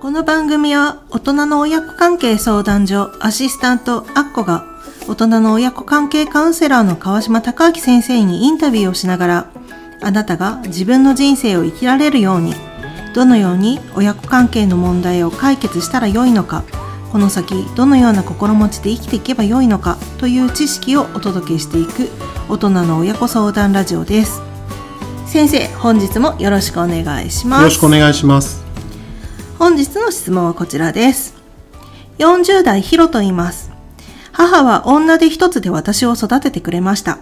この番組は大人の親子関係相談所アシスタントアッコが大人の親子関係カウンセラーの川島隆明先生にインタビューをしながらあなたが自分の人生を生きられるようにどのように親子関係の問題を解決したらよいのかこの先どのような心持ちで生きていけばよいのかという知識をお届けしていく大人の親子相談ラジオです先生本日もよろしくお願いしますよろしくお願いします。本日の質問はこちらです。40代ヒロと言います。母は女手一つで私を育ててくれました。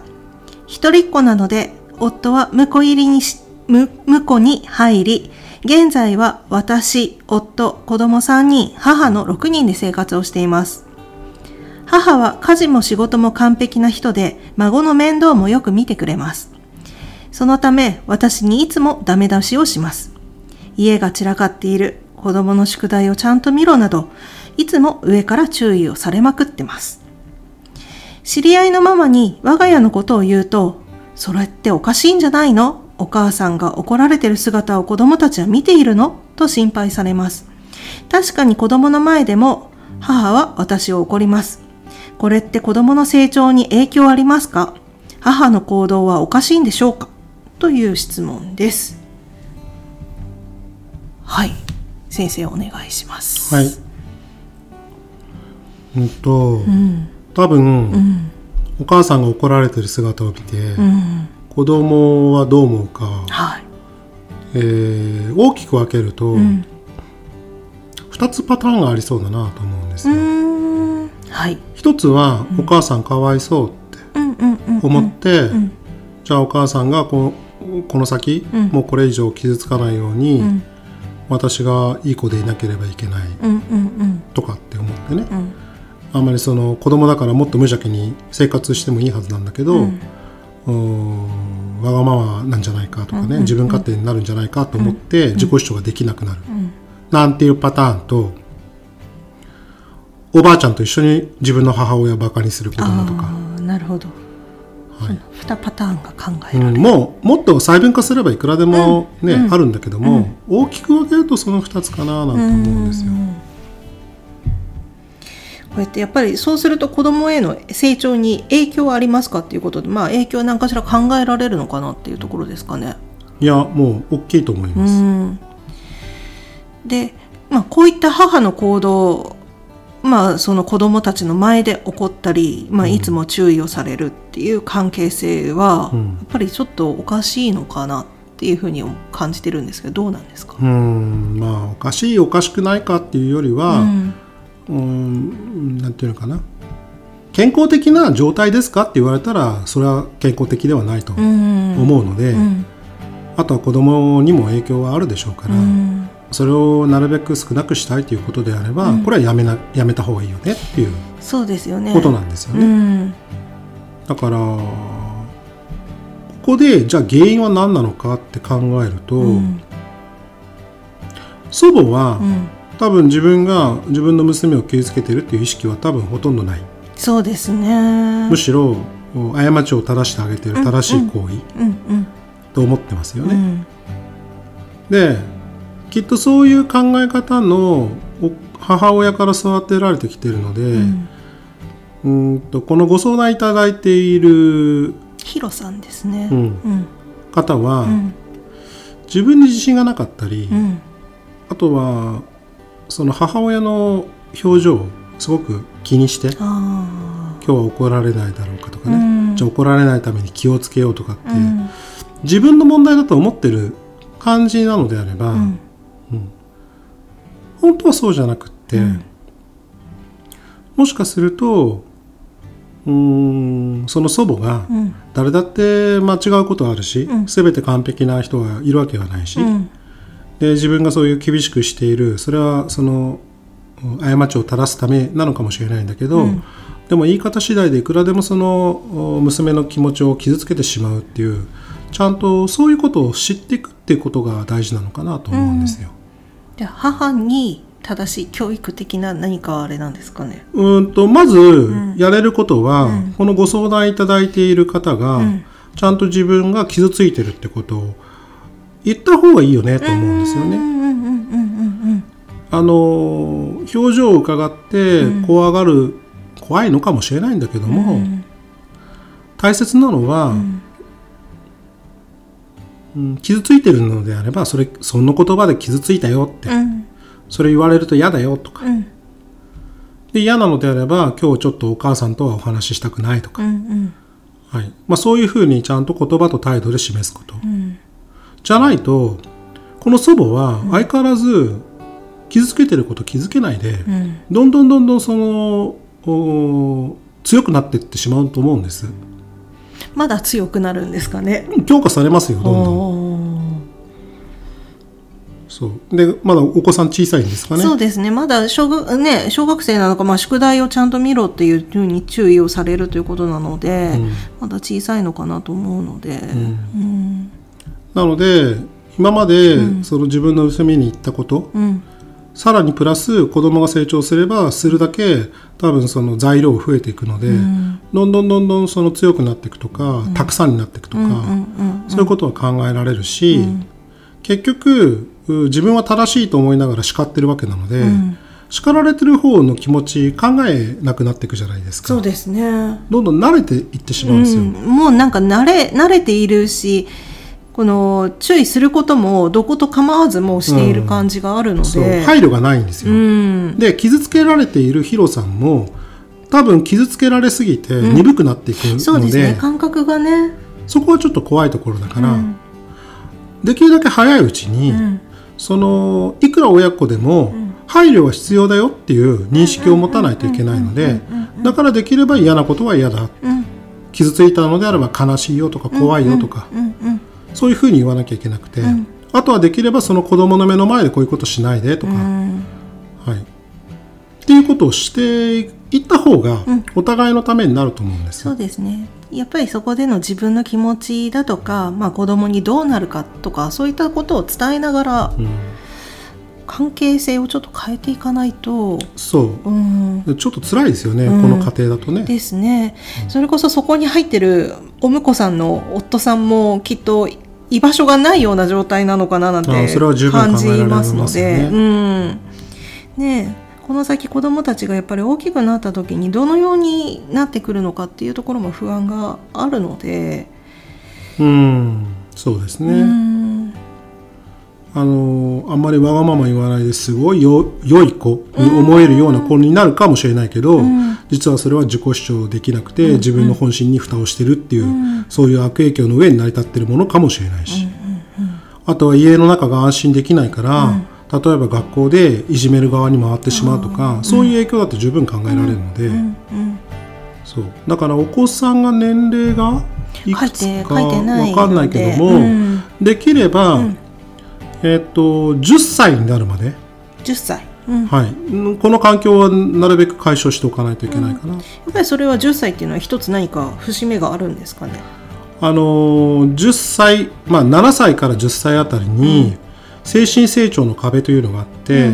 一人っ子なので、夫は婿入りにし、む、婿に入り、現在は私、夫、子供3人、母の6人で生活をしています。母は家事も仕事も完璧な人で、孫の面倒もよく見てくれます。そのため、私にいつもダメ出しをします。家が散らかっている、子供の宿題をちゃんと見ろなど、いつも上から注意をされまくってます。知り合いのママに我が家のことを言うと、それっておかしいんじゃないの？お母さんが怒られてる姿を子供たちは見ているの？と心配されます。確かに子供の前でも母は私を怒ります。これって子供の成長に影響ありますか？母の行動はおかしいんでしょうか？という質問です。はい。先生お願いします。はい。うんと、うん。多分、うん。お母さんが怒られてる姿を見て、うん。子供はどう思うか、はい。えー大きく分けると、うん。2つパターンがありそうだなと思うんですうよ。はい。一つは、お母さんかわいそうって。思って、んじゃあお母さんがここの先、うんもうこれ以上傷つかないように、うん私がいい子でいなければいけないうんうんうん。とかって思ってね、うん。あんまりその子供だからもっと無邪気に生活してもいいはずなんだけど、うん。わがままなんじゃないかとかね、うんうん。自分勝手になるんじゃないかと思って自己主張ができなくなる、うん。なんていうパターンとおばあちゃんと一緒に自分の母親をバカにする子供とか。はい二パターンが考えうられる。んもうもっと細分化すればいくらでもね、うんあるんだけども、大きく分けるとその2つかななんて思うんですよ。うんこうやってやっぱりそうすると子供への成長に影響はありますかっていうことでまあ影響なんかしら考えられるのかなっていうところですかね。いやもう大きいと思いうます。んで、まあ、こういった母の行動まあその子供たちの前で起こったり、まあ、いつも注意をされるっていう関係性は、うん。やっぱりちょっとおかしいのかなっていうふうに感じてるんですけどどうなんですか、うん。まあおかしいおかしくないかっていうよりは、うん。うんなんていうのかな。健康的な状態ですかって言われたらそれは健康的ではないとうん。思うので、うん。あとは子供にも影響はあるでしょうから、うんそれをなるべく少なくしたいということであれば、うん。これはやめなやめた方がいいよねっていうそうですよね。ことなんですよね。うん。だからここでじゃあ原因は何なのかって考えると、うん。祖母は、うん。多分自分が自分の娘を傷つけてるっていう意識は多分ほとんどない、そうですね。むしろ過ちを正してあげてる正しい行為と思ってますよね。うん。できっとそういう考え方のお母親から育てられてきてるので、ううんーんとこのご相談いただいているヒロさんですね。うん。うん。方は、うん。自分に自信がなかったり、うん。あとはその母親の表情をすごく気にしてあ今日は怒られないだろうかとかね、うん。じゃあ怒られないために気をつけようとかって自分の問題だと思ってる感じなのであれば、うん本当はそうじゃなくって、うん。もしかするとうーんその祖母がうん。誰だって間違うことはあるし、うん。全て完璧な人がいるわけはないし、うん。で自分がそういう厳しくしているそれはそのうん過ちを正すためなのかもしれないんだけど、うん。でも言い方次第でいくらでもそのお娘の気持ちを傷つけてしまうっていうちゃんとそういうことを知っていくっていうことが大事なのかなと思うんですよ。じゃあ母に正しい教育的な何かあれなんですかね？うーんとまずん。やれることは、うん。このご相談いただいている方が、うん。ちゃんと自分が傷ついてるってことを言った方がいいよねと思うんですよね。うんうんうんうんうんあの表情を伺って怖がる、怖いのかもしれないんだけども、うん。大切なのは、うん傷ついてるのであればそれその言葉で傷ついたよって、うん。それ言われると嫌だよとか、うん。で嫌なのであれば今日ちょっとお母さんとはお話ししたくないとか、うんうん。はい。まあ、そういうふうにちゃんと言葉と態度で示すこと、ん。じゃないとこの祖母は相変わらず傷つけてること気づけないで、うん。どんどんどんどんそのお強くなっていってしまうと思うんですまだ強くなるんですかね。強化されますよどんどん。そう。でまだお子さん小さいんですかね。そうですね。まだ小学,、ね、小学生なのか、まあ、宿題をちゃんと見ろっていうふうに注意をされるということなので、うん。まだ小さいのかなと思うので、うん。なので今までその自分の娘に言ったこと、うん。さらにプラス子供が成長すればするだけ多分その材料増えていくので、どんどんどんどんその強くなっていくとか、たくさんになっていくとか、うんうんそういうことは考えられるし、結局う自分は正しいと思いながら叱ってるわけなので、叱られてる方の気持ち考えなくなっていくじゃないですか。そうですね、どんどん慣れていってしまうんですよ、うん、もうなんか慣れ慣れているしこの注意することもどこと構わずもうしている感じがあるのそうで、配慮がないんですよ、うん。で傷つけられているヒロさんも多分傷つけられすぎて鈍くなっていくので,、そうですね感覚がね、そこはちょっと怖いところだから、うん。できるだけ早いうちに、うん。そのいくら親子でも配慮は必要だよっていう認識を持たないといけないのでだからできれば嫌なことは嫌だうん傷ついたのであれば悲しいよとか怖いよとか、うんうんそういうふうに言わなきゃいけなくて、あとはできればその子供の目の前でこういうことしないでとか、うん。はい、っていうことをしていった方がお互いのためになると思うんですよ。そうですね。やっぱりそこでの自分の気持ちだとか、まあ、子供にどうなるかとかそういったことを伝えながらうん。関係性をちょっと変えていかないと、そう。うん、でちょっと辛いですよね、うん。この家庭だとね。ですね、それこそそこに入ってるお婿さんの夫さんもきっと居場所がないような状態なのかななんて感じまますので、うん、ねえこの先子どもたちがやっぱり大きくなった時にどのようになってくるのかっていうところも不安があるので、うん。そうですね、うんあのあんまりわがまま言わないですごいよ良い子に思えるような子になるかもしれないけど、実はそれは自己主張できなくて、自分の本心に蓋をしてるっていう、そういう悪影響の上に成り立ってるものかもしれないし、あとは家の中が安心できないから、例えば学校でいじめる側に回ってしまうとか、そういう影響だって十分考えられるので、うんそう。だからお子さんが年齢がいくつか書いてないわかんないけども、うん。できれば、えっと10歳になるまで、10歳、うん、やはい、うんこの環境はなるべく解消しておかないといけないかな。っぱりそれは10歳っていうのは一つ何か節目があるんですかね？あのー10歳、まあ、7歳から10歳あたりに精神成長の壁というのがあって、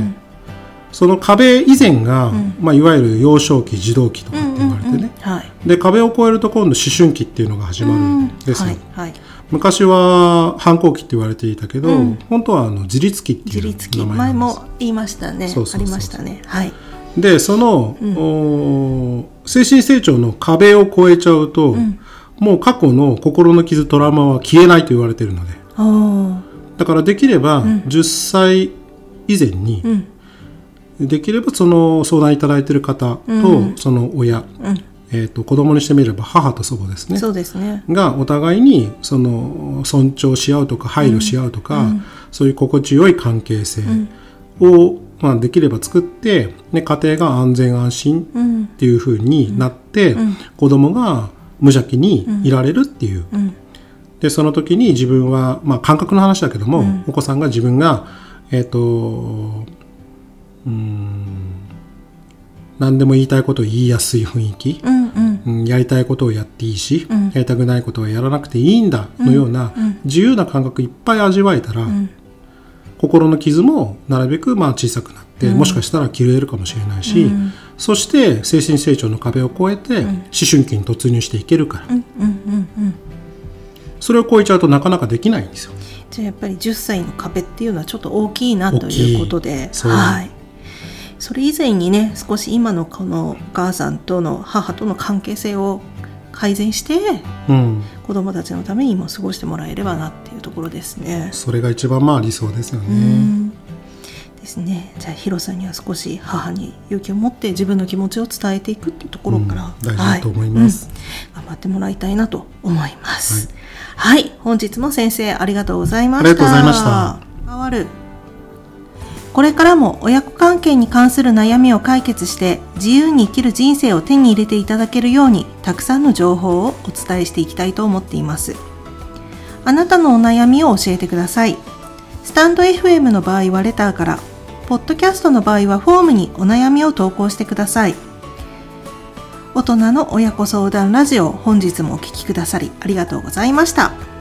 その壁以前が、まあ、いわゆる幼少期児童期とかって言われてね、はい。で壁を越えると今度思春期っていうのが始まるんですよ、はいはい。昔は反抗期って言われていたけど、本当はあの自立期っていう名前前も言いましたね。ありましたね。はい。でその、おー精神成長の壁を越えちゃうと、もう過去の心の傷トラウマは消えないと言われているので。あだからできれば10歳以前に、できればその相談いただいている方と、その親、えー、と子供にしてみれば母と祖母ですあ、ね。そうですね。がお互いにその尊重し合うとか配慮し合うとか、そういう心地よい関係性を、まあ、できれば作って、ね、家庭が安全安心うん。っていう風になって、子供が無邪気にいられるっていう、でその時に自分は、まあ、感覚の話だけども、お子さんが自分がえっ、とうーん何でも言いたいことを言いやすい雰囲気、うんうん。うんやりたいことをやっていいし、やりたくないことはやらなくていいんだのような自由な感覚いっぱい味わえたら、心の傷もなるべくまあ小さくなって、もしかしたら切れるかもしれないし、そして精神成長の壁を越えて思春期に突入していけるから、うんうんうん。それを超えちゃうとなかなかできないんですよ。じゃあやっぱり10歳の壁っていうのはちょっと大きいなということで。はい。それ以前にね少し今のこのお母さんとの母との関係性を改善してうん、子供たちのためにも過ごしてもらえればなっていうところですね。それが一番まあ理想ですよね。うんですね。じゃあヒロさんには少し母に勇気を持って自分の気持ちを伝えていくっていうところから、うん大事だと思いますはいうん頑張ってもらいたいなと思います。はい、本日も先生ありがとうございました。ありがとうございました変わる。これからも親子関係に関する悩みを解決して自由に生きる人生を手に入れていただけるようにたくさんの情報をお伝えしていきたいと思っています。あなたのお悩みを教えてください。スタンド FM の場合はレターから、ポッドキャストの場合はフォームにお悩みを投稿してください。大人の親子相談ラジオ本日もお聞きくださりありがとうございました。